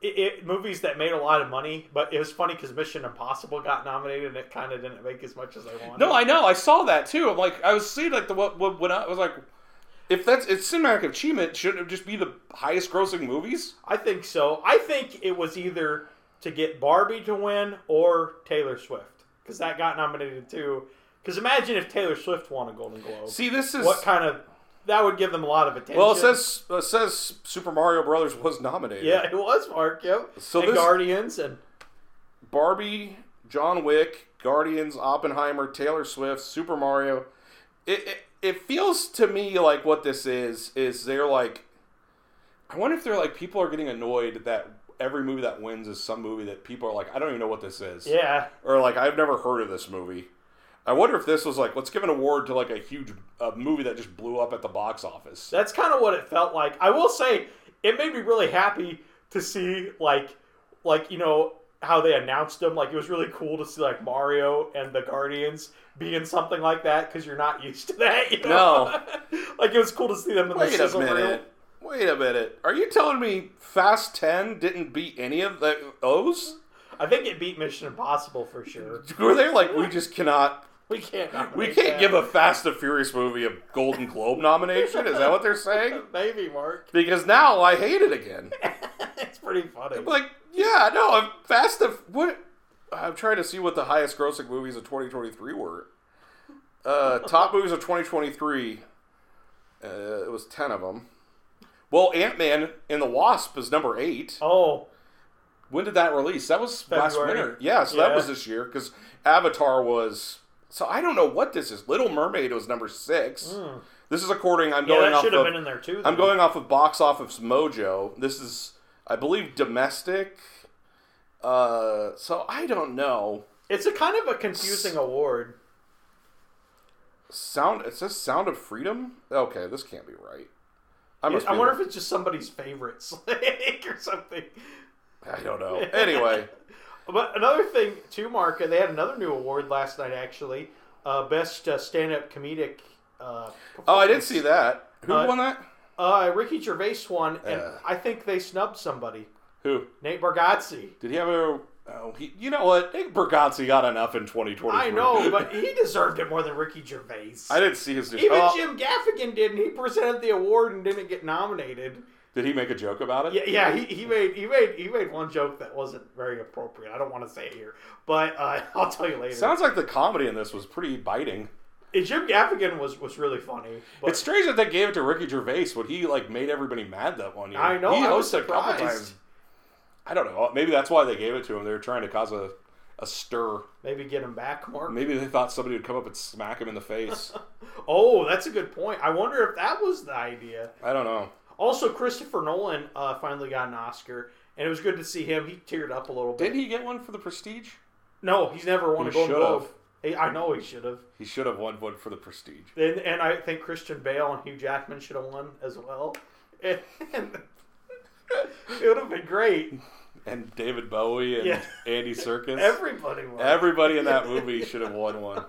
Speaker 2: it, it movies that made a lot of money, but it was funny because Mission Impossible got nominated and it kind of didn't make as much as I wanted.
Speaker 1: No, I know. I saw that too. I'm like, I was seeing like the what, what when I was like, if that's it's cinematic achievement, shouldn't it just be the highest grossing movies?
Speaker 2: I think so. I think it was either to get Barbie to win or Taylor Swift because that got nominated too. Because imagine if Taylor Swift won a Golden Globe.
Speaker 1: See, this is
Speaker 2: what kind of that would give them a lot of attention.
Speaker 1: well. It says it says Super Mario Brothers was nominated.
Speaker 2: yeah, it was Mark. Yep.
Speaker 1: So
Speaker 2: and
Speaker 1: this-
Speaker 2: Guardians and
Speaker 1: Barbie, John Wick, Guardians, Oppenheimer, Taylor Swift, Super Mario. It, it it feels to me like what this is is they're like. I wonder if they're like people are getting annoyed that every movie that wins is some movie that people are like I don't even know what this is.
Speaker 2: yeah,
Speaker 1: or like I've never heard of this movie. I wonder if this was like let's give an award to like a huge uh, movie that just blew up at the box office.
Speaker 2: That's kind of what it felt like. I will say it made me really happy to see like like you know how they announced them. Like it was really cool to see like Mario and the Guardians be in something like that because you're not used to that. You know? like it was cool to see them in
Speaker 1: Wait
Speaker 2: the
Speaker 1: a
Speaker 2: reel.
Speaker 1: minute. Wait a minute. Are you telling me Fast Ten didn't beat any of the, those?
Speaker 2: I think it beat Mission Impossible for sure.
Speaker 1: Were they like we just cannot?
Speaker 2: We can't.
Speaker 1: We can't
Speaker 2: that.
Speaker 1: give a Fast and Furious movie a Golden Globe nomination. Is that what they're saying?
Speaker 2: maybe Mark.
Speaker 1: Because now I hate it again.
Speaker 2: it's pretty funny.
Speaker 1: Like, yeah, no, I'm Fast and what? I'm trying to see what the highest grossing movies of 2023 were. Uh, top movies of 2023. Uh, it was 10 of them. Well, Ant Man and the Wasp is number eight.
Speaker 2: Oh,
Speaker 1: When did that release? That was last winter. Yeah, so that was this year because Avatar was. So I don't know what this is. Little Mermaid was number six. This is according. I'm
Speaker 2: yeah,
Speaker 1: going
Speaker 2: that
Speaker 1: off
Speaker 2: should have
Speaker 1: of.
Speaker 2: been in there too.
Speaker 1: I'm going off of box office mojo. This is, I believe, domestic. Uh, so I don't know.
Speaker 2: It's a kind of a confusing award.
Speaker 1: Sound. It says "Sound of Freedom." Okay, this can't be right. I.
Speaker 2: I wonder if it's just somebody's favorites like, or something.
Speaker 1: I don't know. Anyway,
Speaker 2: But another thing too, Mark, they had another new award last night. Actually, uh, best uh, stand-up comedic. Uh,
Speaker 1: oh, I did see that. Who
Speaker 2: Uh,
Speaker 1: won that?
Speaker 2: Uh, Ricky Gervais won, and
Speaker 1: Uh.
Speaker 2: I think they snubbed somebody.
Speaker 1: Who
Speaker 2: Nate Bargatze.
Speaker 1: did he have a? Oh, he, you know what? Nate Bargatze got enough in 2020.
Speaker 2: I know, but he deserved it more than Ricky Gervais.
Speaker 1: I didn't see his.
Speaker 2: Even
Speaker 1: oh,
Speaker 2: Jim Gaffigan did, and he presented the award and didn't get nominated.
Speaker 1: Did he make a joke about it?
Speaker 2: Yeah, yeah, he, he made he made he made one joke that wasn't very appropriate. I don't want to say it here, but uh, I'll tell you later.
Speaker 1: Sounds like the comedy in this was pretty biting.
Speaker 2: Jim Gaffigan was was really funny. But
Speaker 1: It's strange that they gave it to Ricky Gervais when he like made everybody mad that one year.
Speaker 2: I know,
Speaker 1: He
Speaker 2: I was
Speaker 1: hosted a couple
Speaker 2: surprised.
Speaker 1: times. I don't know. Maybe that's why they gave it to him. They were trying to cause a, a stir.
Speaker 2: maybe get him back, Mark.
Speaker 1: Maybe they thought somebody would come up and smack him in the face.
Speaker 2: Oh, that's a good point. I wonder if that was the idea.
Speaker 1: I don't know.
Speaker 2: Also, Christopher Nolan uh, finally got an Oscar, and it was good to see him. He teared up a little bit.
Speaker 1: Didn't he get one for the Prestige?
Speaker 2: No, he's never won
Speaker 1: He
Speaker 2: a Golden. Globe. He- I know he should have.
Speaker 1: He should have won one for the Prestige.
Speaker 2: And, and I think Christian Bale and Hugh Jackman should have won as well. And it would have been great.
Speaker 1: And David Bowie and
Speaker 2: Yeah.
Speaker 1: Andy Serkis.
Speaker 2: Everybody won.
Speaker 1: Everybody in that movie should have won one.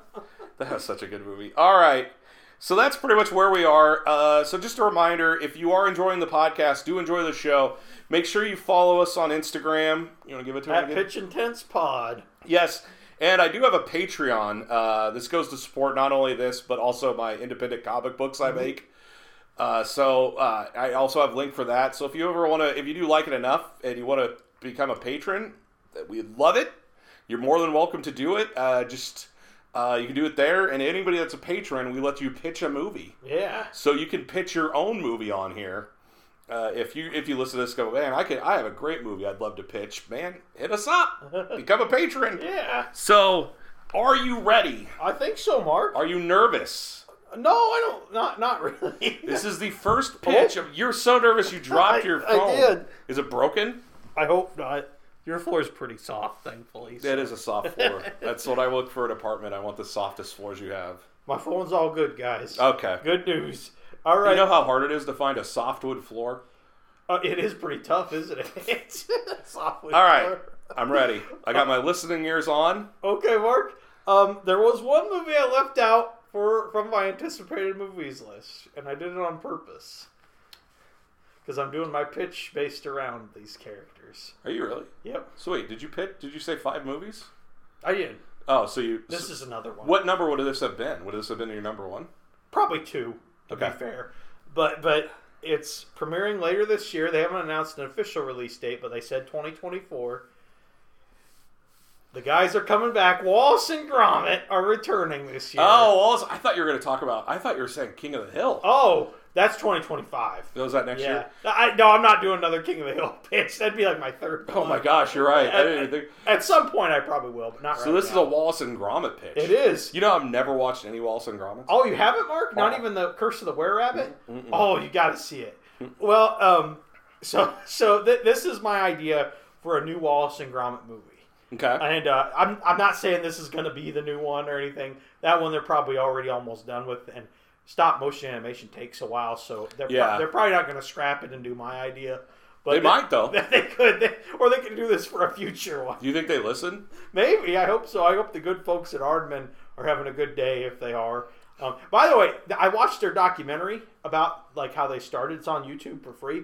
Speaker 1: That was such a good movie. All right. So that's pretty much where we are. Uh, so just a reminder if you are enjoying the podcast, do enjoy the show. Make sure you follow us on Instagram. You want to give it to
Speaker 2: At? Pitch Intense Pod.
Speaker 1: Yes. And I do have a Patreon. Uh, this goes to support not only this, but also my independent comic books I make. Uh, so uh, I also have a link for that. So if you ever want to, if you do like it enough and you want to become a patron, we'd love it. You're more than welcome to do it. Uh, just Uh, you can do it there, and anybody that's a patron, we let you pitch a movie.
Speaker 2: Yeah.
Speaker 1: So you can pitch your own movie on here. Uh, if you if you listen to this, go man, I could I have a great movie I'd love to pitch. Man, hit us up, become a patron.
Speaker 2: Yeah.
Speaker 1: So, are you ready?
Speaker 2: I think so, Mark.
Speaker 1: Are you nervous?
Speaker 2: No, I don't. Not not really.
Speaker 1: This is the first pitch. Of, you're so nervous you dropped
Speaker 2: I-
Speaker 1: your
Speaker 2: I
Speaker 1: phone.
Speaker 2: did.
Speaker 1: Is it broken?
Speaker 2: I hope not. Your floor is pretty soft, thankfully. so-
Speaker 1: That is a soft floor. That's what I look for an apartment. I want the softest floors you have.
Speaker 2: My phone's all good, guys.
Speaker 1: Okay.
Speaker 2: Good news. All right.
Speaker 1: You know how hard it is to find a softwood floor?
Speaker 2: Uh, it is pretty tough, isn't it? It's softly
Speaker 1: All right.
Speaker 2: floor.
Speaker 1: I'm ready. I got my listening ears on.
Speaker 2: Okay, Mark. Um, there was one movie I left out for from my anticipated movies list, and I did it on purpose because I'm doing my pitch based around these characters.
Speaker 1: Are you really?
Speaker 2: Yep,
Speaker 1: So wait, did you pick? Did you say five movies?
Speaker 2: I did.
Speaker 1: Oh, so you.
Speaker 2: This
Speaker 1: so-
Speaker 2: is another one.
Speaker 1: what number would this have been? Would this have been your number one?
Speaker 2: Probably two, to
Speaker 1: Okay.
Speaker 2: be fair. But but it's premiering later this year. They haven't announced an official release date, but they said 2024. The guys are coming back. Wallace and Gromit are returning this year.
Speaker 1: Oh, also, I thought you were going to talk about. I thought you were saying King of the Hill.
Speaker 2: Oh, that's 2025.
Speaker 1: Was that next
Speaker 2: Yeah.
Speaker 1: year?
Speaker 2: I, no, I'm not doing another King of the Hill pitch. That'd be like my third.
Speaker 1: Oh
Speaker 2: one.
Speaker 1: my gosh, you're right. I didn't think.
Speaker 2: At some point, I probably will, but not right.
Speaker 1: So
Speaker 2: right
Speaker 1: this is a Wallace and Gromit pitch.
Speaker 2: It is.
Speaker 1: You know, I've never watched any Wallace and Gromit.
Speaker 2: Oh, you haven't, Mark? Not
Speaker 1: Oh.
Speaker 2: even the Curse of the Were Rabbit? Oh, you got to see it. well, um, so so th- this is my idea for a new Wallace and Gromit movie.
Speaker 1: Okay.
Speaker 2: And uh, I'm, I'm not saying this is going to be the new one or anything. That one they're probably already almost done with, and stop motion animation takes a while, so they're, pro-
Speaker 1: Yeah.
Speaker 2: they're probably not going to scrap it and do my idea. But
Speaker 1: They might, though.
Speaker 2: They could, they, or they could do this for a future one.
Speaker 1: Do you think they listen?
Speaker 2: Maybe I hope so. I hope the good folks at Aardman are having a good day if they are. Um, by the way, I watched their documentary about like how they started. It's on YouTube for free.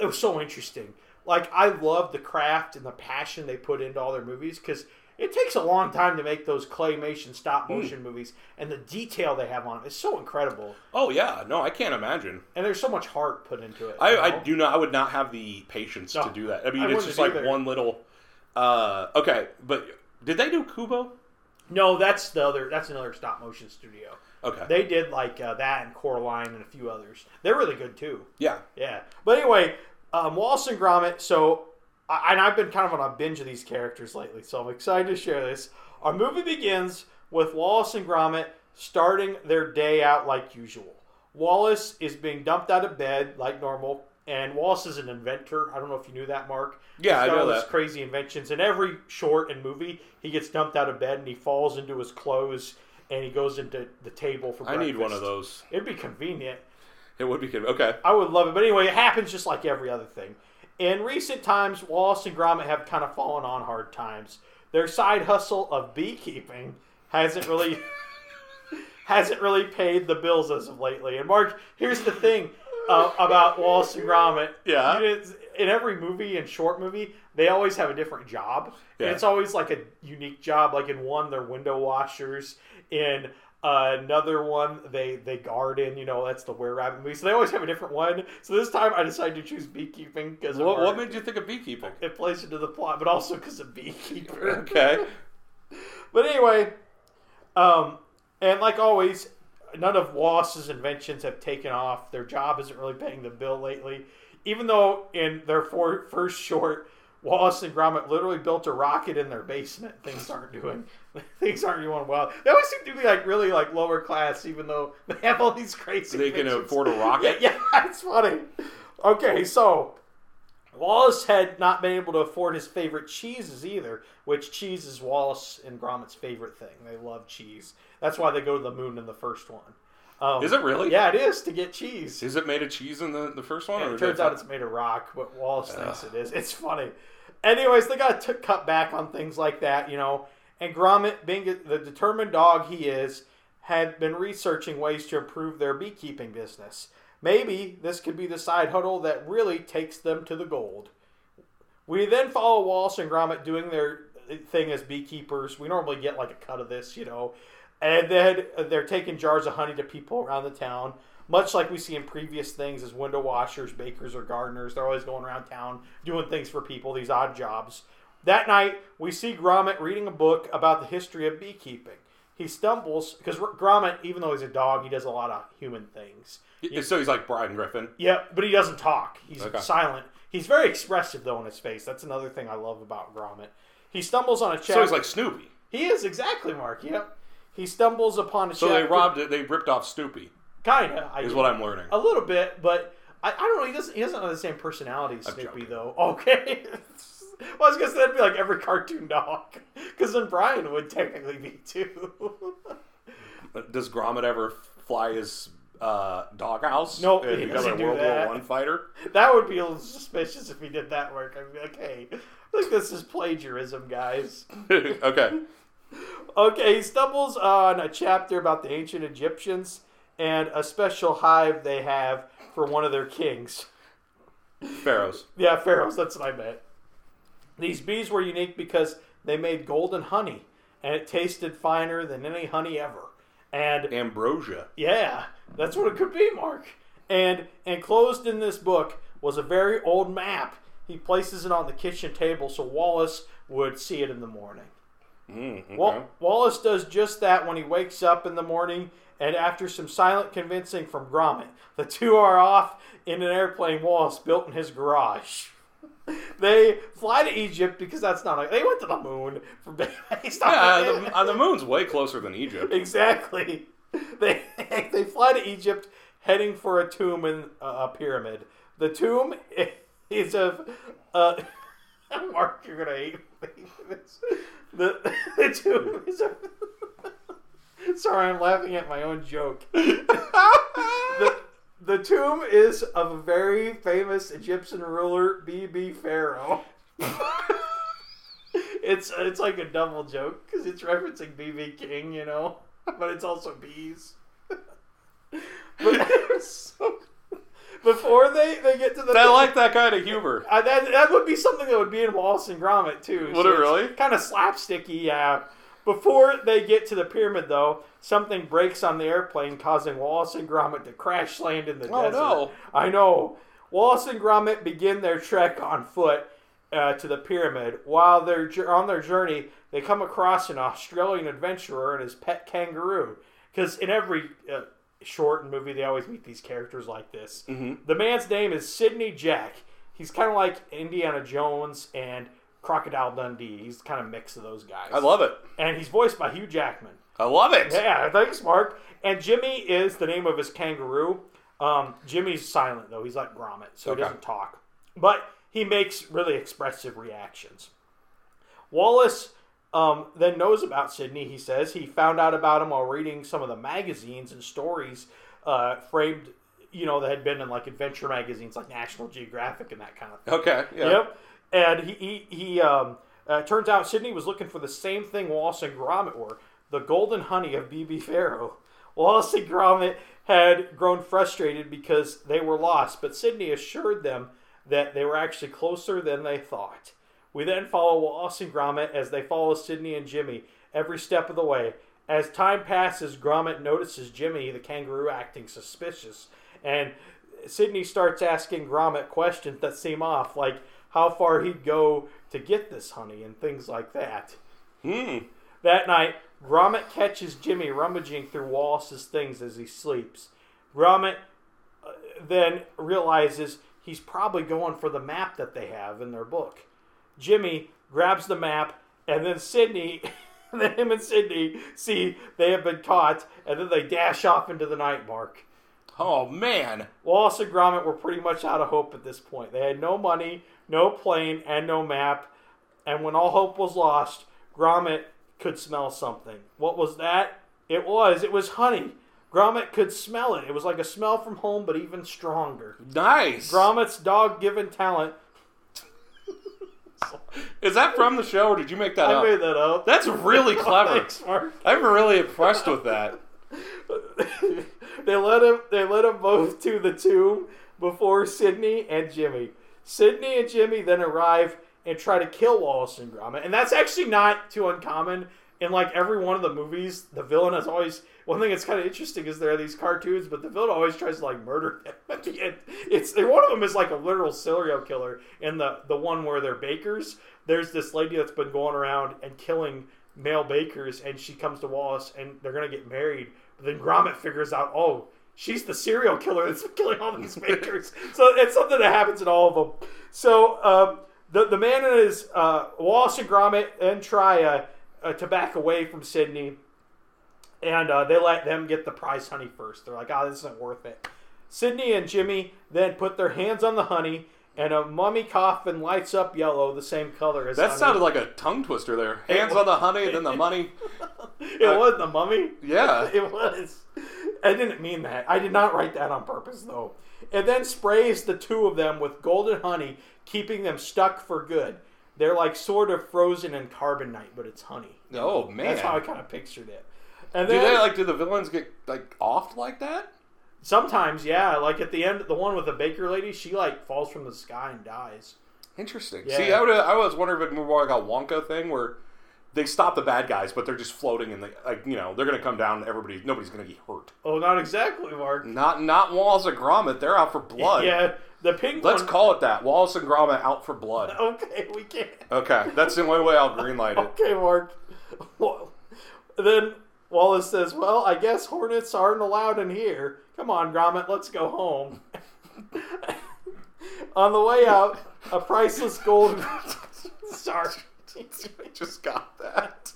Speaker 2: It was so interesting. Like I love the craft and the passion they put into all their movies because it takes a long time to make those claymation stop motion movies, and the detail they have on them is so incredible.
Speaker 1: Oh yeah, no, I can't imagine.
Speaker 2: And there's so much heart put into it.
Speaker 1: I,
Speaker 2: you
Speaker 1: I do not. I would not have the patience
Speaker 2: No,
Speaker 1: to do that. I mean,
Speaker 2: I
Speaker 1: it's just like
Speaker 2: either.
Speaker 1: one little. Uh, okay, but did they do Kubo?
Speaker 2: No, that's the other. That's another stop motion studio.
Speaker 1: Okay.
Speaker 2: They did like uh, that and Coraline and a few others. They're really good too.
Speaker 1: yeah.
Speaker 2: Yeah. But anyway, um, Wallace and Gromit. So, I, and I've been kind of on a binge of these characters lately, so I'm excited to share this. Our movie begins with Wallace and Gromit starting their day out like usual. Wallace is being dumped out of bed like normal, and Wallace is an inventor. I don't know if you knew that, Mark.
Speaker 1: Yeah,
Speaker 2: He's
Speaker 1: I
Speaker 2: got
Speaker 1: know
Speaker 2: all these
Speaker 1: that.
Speaker 2: crazy inventions. In every short and movie, he gets dumped out of bed and he falls into his clothes and he goes into the table for Breakfast.
Speaker 1: I need one of those.
Speaker 2: It'd be convenient.
Speaker 1: It would be good. Okay.
Speaker 2: I would love it. But anyway, it happens just like every other thing. In recent times, Wallace and Gromit have kind of fallen on hard times. Their side hustle of beekeeping hasn't really hasn't really paid the bills as of lately. And Mark, here's the thing uh, about Wallace and Gromit.
Speaker 1: Yeah.
Speaker 2: In every movie and short movie, they always have a different job. And it's always like a unique job. Like in one, they're window washers. In uh, another one, they they garden. You know, that's the Were Rabbit movie. So they always have a different one. So this time, I decided to choose beekeeping because
Speaker 1: What, what made you think of beekeeping?
Speaker 2: it plays into the plot, but also because of beekeeper.
Speaker 1: Okay.
Speaker 2: But anyway, um, and like always, none of Wallace's inventions have taken off. Their job isn't really paying the bill lately. Even though in their for, first short, Wallace and Gromit literally built a rocket in their basement. Things aren't doing things aren't going well. They always seem to be like really like lower class, even though they have all these crazy.
Speaker 1: They can afford a rocket.
Speaker 2: Yeah, yeah, it's funny. Okay, so Wallace had not been able to afford his favorite cheeses either, which cheese is Wallace and Gromit's favorite thing. They love cheese. That's why they go to the moon in the first one. Um,
Speaker 1: Is it really?
Speaker 2: Yeah, it is to get cheese.
Speaker 1: Is it made of cheese in the, the first one? Or
Speaker 2: it turns out it's made of rock, but Wallace thinks it is. It's funny. Anyways, they got to cut back on things like that, you know. And Gromit, being the determined dog he is, had been researching ways to improve their beekeeping business. Maybe this could be the side huddle that really takes them to the gold. We then follow Wallace and Gromit doing their thing as beekeepers. We normally get like a cut of this, you know. And then they're taking jars of honey to people around the town, much like we see in previous things as window washers, bakers, or gardeners. They're always going around town doing things for people, these odd jobs. That night, we see Gromit reading a book about the history of beekeeping. he stumbles because Gromit, even though he's a dog, he does a lot of human things.
Speaker 1: So he's like Brian Griffin.
Speaker 2: Yeah, but he doesn't talk. He's
Speaker 1: Okay.
Speaker 2: silent. He's very expressive though in his face. That's another thing I love about Gromit. He stumbles on a chapter.
Speaker 1: So he's like Snoopy.
Speaker 2: he is exactly Mark. Yep. He stumbles upon a chair.
Speaker 1: So
Speaker 2: chapter.
Speaker 1: they robbed it. They ripped off Snoopy.
Speaker 2: Kinda. I
Speaker 1: Is what I'm learning.
Speaker 2: A little bit, but I, I don't know. He doesn't. He doesn't have the same personality as Snoopy,
Speaker 1: joking.
Speaker 2: though. Okay. Well, I was gonna say that'd be like every cartoon dog, because then Brian would technically be too.
Speaker 1: Does Gromit ever fly his uh, doghouse? And
Speaker 2: he
Speaker 1: become a
Speaker 2: doesn't do
Speaker 1: World
Speaker 2: that.
Speaker 1: War One fighter.
Speaker 2: that would be a little suspicious if he did that work. I'd be like, hey, I think this is plagiarism, guys.
Speaker 1: okay.
Speaker 2: Okay, he stumbles on a chapter about the ancient Egyptians and a special hive they have for one of their kings.
Speaker 1: Pharaohs.
Speaker 2: Yeah, pharaohs. That's what I meant. These bees were unique because they made golden honey, and it tasted finer than any honey ever. And
Speaker 1: Ambrosia.
Speaker 2: yeah, that's what it could be, Mark. And enclosed in this book was a very old map. He places it on the kitchen table so Wallace would see it in the morning.
Speaker 1: Mm, okay.
Speaker 2: Wa- Wallace does just that when he wakes up in the morning, and after some silent convincing from Gromit, the two are off in an airplane Wallace built in his garage. They fly to Egypt because that's not. A, they went to the moon for based on
Speaker 1: yeah, the, uh, the moon's way closer than Egypt.
Speaker 2: exactly. They they fly to Egypt, heading for a tomb in uh, a pyramid. The tomb is of. Uh, Mark, you're gonna hate me. The the tomb is of. Sorry, I'm laughing at my own joke. The, tomb is of a very famous Egyptian ruler, B.B. Pharaoh. it's it's like a double joke because it's referencing BB King, you know, but it's also bees. but so, before they they get to the
Speaker 1: I like that kind of humor.
Speaker 2: uh, that that would be something that would be in Wallace and Gromit too.
Speaker 1: Would it really?
Speaker 2: Kind of slapsticky, yeah. Before they get to the pyramid, though, something breaks on the airplane, causing Wallace and Gromit to crash land in the
Speaker 1: Oh,
Speaker 2: desert.
Speaker 1: no.
Speaker 2: I know. Wallace and Gromit begin their trek on foot uh, to the pyramid. While they're jour- on their journey, they come across an Australian adventurer and his pet kangaroo. Because in every uh, short and movie, they always meet these characters like this.
Speaker 1: Mhm.
Speaker 2: The man's name is Sydney Jack. He's kind of like Indiana Jones and Crocodile Dundee. He's kind of mix of those guys.
Speaker 1: I love it.
Speaker 2: and he's voiced by Hugh Jackman.
Speaker 1: I love it.
Speaker 2: Yeah, thanks, Mark. And Jimmy is the name of his kangaroo. Um, Jimmy's silent though; he's like Gromit, so
Speaker 1: Okay.
Speaker 2: he doesn't talk, but he makes really expressive reactions. Wallace um, then knows about Sydney. He says he found out about him while reading some of the magazines and stories uh, framed, you know, that had been in like adventure magazines like National Geographic and that kind of thing.
Speaker 1: Okay. Yeah.
Speaker 2: Yep. And he he, he um, uh, turns out Sydney was looking for the same thing Wallace and Gromit were: the golden honey of BB Pharaoh. Wallace and Gromit had grown frustrated because they were lost, but Sydney assured them that they were actually closer than they thought. We then follow Wallace and Gromit as they follow Sydney and Jimmy every step of the way. As time passes, Gromit notices Jimmy, the kangaroo, acting suspicious, and Sydney starts asking Gromit questions that seem off, like how far he'd go to get this honey and things like that.
Speaker 1: Hmm.
Speaker 2: That night, Gromit catches Jimmy rummaging through Wallace's things as he sleeps. Gromit uh, then realizes he's probably going for the map that they have in their book. Jimmy grabs the map, and then Sydney, then him and Sydney see they have been caught, and then they dash off into the night, Mark.
Speaker 1: Oh man.
Speaker 2: Wallace and Gromit were pretty much out of hope at this point. They had no money, no plane, and no map. And when all hope was lost, Gromit could smell something. What was that? It was. It was honey. Gromit could smell it. It was like a smell from home, but even stronger.
Speaker 1: Nice.
Speaker 2: Gromit's dog given talent.
Speaker 1: Is that from the show, or did you make that
Speaker 2: I
Speaker 1: up?
Speaker 2: made that up.
Speaker 1: That's really clever.
Speaker 2: Thanks,
Speaker 1: I'm really impressed with that.
Speaker 2: they let him they let him both to the tomb before Sydney and Jimmy. Sydney and Jimmy then arrive and try to kill Wallace and Gromit. And that's actually not too uncommon. In like every one of the movies, the villain is always one thing that's kind of interesting is there are these cartoons, but the villain always tries to like murder them at the end. It's one of them is like a literal serial killer, and the the one where they're bakers. There's this lady that's been going around and killing male bakers, and she comes to Wallace, and they're gonna get married. But then Gromit figures out, oh, she's the serial killer that's killing all these bakers. so it's something that happens in all of them. So um, the the man and his uh, Wallace and Gromit then try uh, uh, to back away from Sydney, and uh, they let them get the prize honey first. They're like, oh, this isn't worth it. Sydney and Jimmy then put their hands on the honey, and a mummy coffin lights up yellow, the same color as
Speaker 1: That
Speaker 2: honey.
Speaker 1: sounded like a tongue twister there. Hands on the honey, then the money.
Speaker 2: it was the mummy.
Speaker 1: Yeah.
Speaker 2: it was. I didn't mean that. I did not write that on purpose, though. It then sprays the two of them with golden honey, keeping them stuck for good. They're like sort of frozen in carbonite, but it's honey.
Speaker 1: Oh man.
Speaker 2: That's how I kind of pictured it. And
Speaker 1: do they like? Do the villains get like offed like that?
Speaker 2: sometimes, yeah, like at the end, the one with the baker lady, she like falls from the sky and dies.
Speaker 1: Interesting.
Speaker 2: Yeah.
Speaker 1: See, I would. I was wondering if it more like a Wonka thing where they stop the bad guys, but they're just floating in the like you know they're gonna come down. And everybody, nobody's gonna get hurt.
Speaker 2: Oh, not exactly, Mark.
Speaker 1: Not not Wallace and Gromit. They're out for blood.
Speaker 2: Yeah, the pink
Speaker 1: Let's call it that. Wallace and Gromit out for blood.
Speaker 2: Okay, we can't.
Speaker 1: Okay, that's the only way I'll greenlight it.
Speaker 2: Okay, Mark. Well, then Wallace says, "Well, I guess hornets aren't allowed in here. Come on, Gromit, let's go home." On the way out, a priceless gold. Sorry.
Speaker 1: I just got that.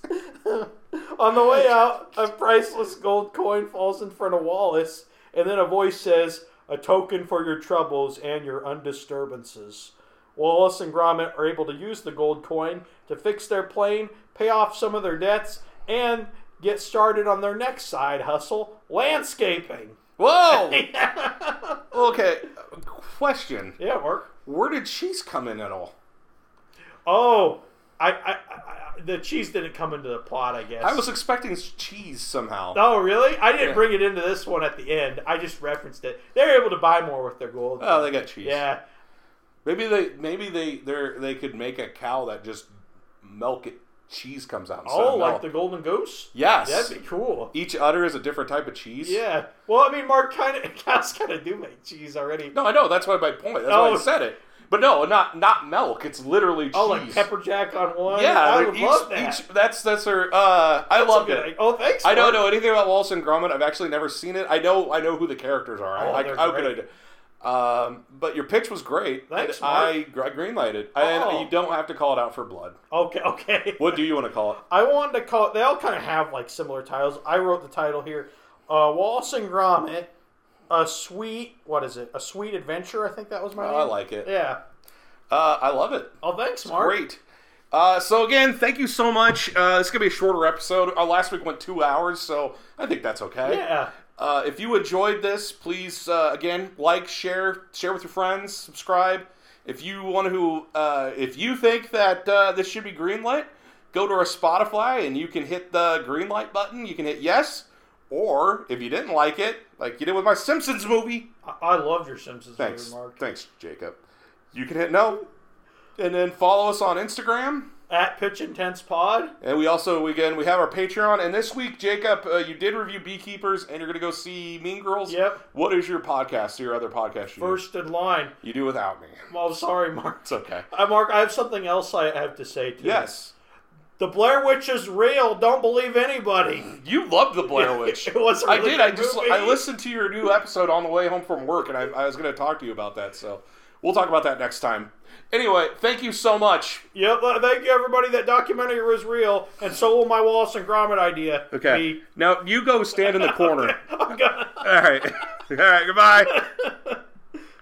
Speaker 2: On the way out, a priceless gold coin falls in front of Wallace, and then a voice says, A token for your troubles and your undisturbances. Wallace and Gromit are able to use the gold coin to fix their plane, pay off some of their debts, and get started on their next side hustle landscaping.
Speaker 1: Whoa. Okay. Uh, question:
Speaker 2: Yeah, Mark.
Speaker 1: Where did cheese come in at all?
Speaker 2: Oh, I, I, I, the cheese didn't come into the plot, I guess.
Speaker 1: I was expecting cheese somehow.
Speaker 2: Oh, really? I didn't
Speaker 1: Yeah.
Speaker 2: bring it into this one at the end. I just referenced it. They're able to buy more with their gold.
Speaker 1: Oh, they got cheese.
Speaker 2: yeah.
Speaker 1: Maybe they maybe they they they could make a cow that just milk it cheese comes out.
Speaker 2: Oh, like the golden goose?
Speaker 1: yes.
Speaker 2: That'd be cool.
Speaker 1: Each udder is a different type of cheese.
Speaker 2: Yeah. Well, I mean, Mark kind of cows kind of do make cheese already.
Speaker 1: No, I know. That's why my point. That's
Speaker 2: Oh.
Speaker 1: why I oh. said it. But no, not not milk. It's literally cheese.
Speaker 2: Oh, like pepper jack on one.
Speaker 1: Yeah,
Speaker 2: I would
Speaker 1: each,
Speaker 2: love that.
Speaker 1: each that's that's her. Uh, I
Speaker 2: That's a
Speaker 1: loved
Speaker 2: good
Speaker 1: it.
Speaker 2: Oh, thanks.
Speaker 1: I don't know anything about Wallace and Gromit. I've actually never seen it. I know I know who the characters are.
Speaker 2: Oh,
Speaker 1: I, how
Speaker 2: great.
Speaker 1: could I? Um, but your pitch was great.
Speaker 2: Thanks,
Speaker 1: and I, I greenlighted. And
Speaker 2: Oh.
Speaker 1: you don't have to call it out for blood.
Speaker 2: Okay, okay.
Speaker 1: What do you want to call it?
Speaker 2: I wanted to call it. They all kind of have like similar titles. I wrote the title here. Uh, Wallace and Gromit, a sweet. What is it? A sweet adventure. I think that was my name.
Speaker 1: I like it.
Speaker 2: Yeah.
Speaker 1: Uh, I love it.
Speaker 2: Oh, thanks, Mark.
Speaker 1: Great. Uh, so again, thank you so much. Uh, this is gonna be a shorter episode. Our last week went two hours, so I think that's okay.
Speaker 2: Yeah.
Speaker 1: Uh, if you enjoyed this, please uh, again like, share, share with your friends, subscribe. If you want to, uh, if you think that uh, this should be greenlit, go to our Spotify and you can hit the green light button. You can hit yes, or if you didn't like it, like you did with my Simpsons movie,
Speaker 2: I, I loved your Simpsons
Speaker 1: thanks,
Speaker 2: movie, Mark.
Speaker 1: thanks, Jacob. You can hit no, and then follow us on Instagram.
Speaker 2: At Pitch Intense Pod.
Speaker 1: And we also again we have our Patreon. And this week, Jacob, uh, you did review Beekeepers, and you're going to go see Mean Girls.
Speaker 2: Yep.
Speaker 1: What is your podcast? Your other podcast? You
Speaker 2: First in line.
Speaker 1: you do without me.
Speaker 2: Well, sorry, Mark.
Speaker 1: It's okay.
Speaker 2: Uh, Mark, I have something else I have to say to you. The Blair Witch is real. Don't believe anybody.
Speaker 1: you loved the Blair Witch.
Speaker 2: It was a
Speaker 1: I
Speaker 2: really
Speaker 1: did. I just
Speaker 2: movie.
Speaker 1: I listened to your new episode on the way home from work, and I, I was going to talk to you about that. So we'll talk about that next time. Anyway, thank you so much.
Speaker 2: Yep. uh, Thank you, everybody. That documentary was real, and so will my Wallace and Gromit idea.
Speaker 1: Okay.
Speaker 2: be.
Speaker 1: Now you go stand in the corner. All right. All right. Goodbye.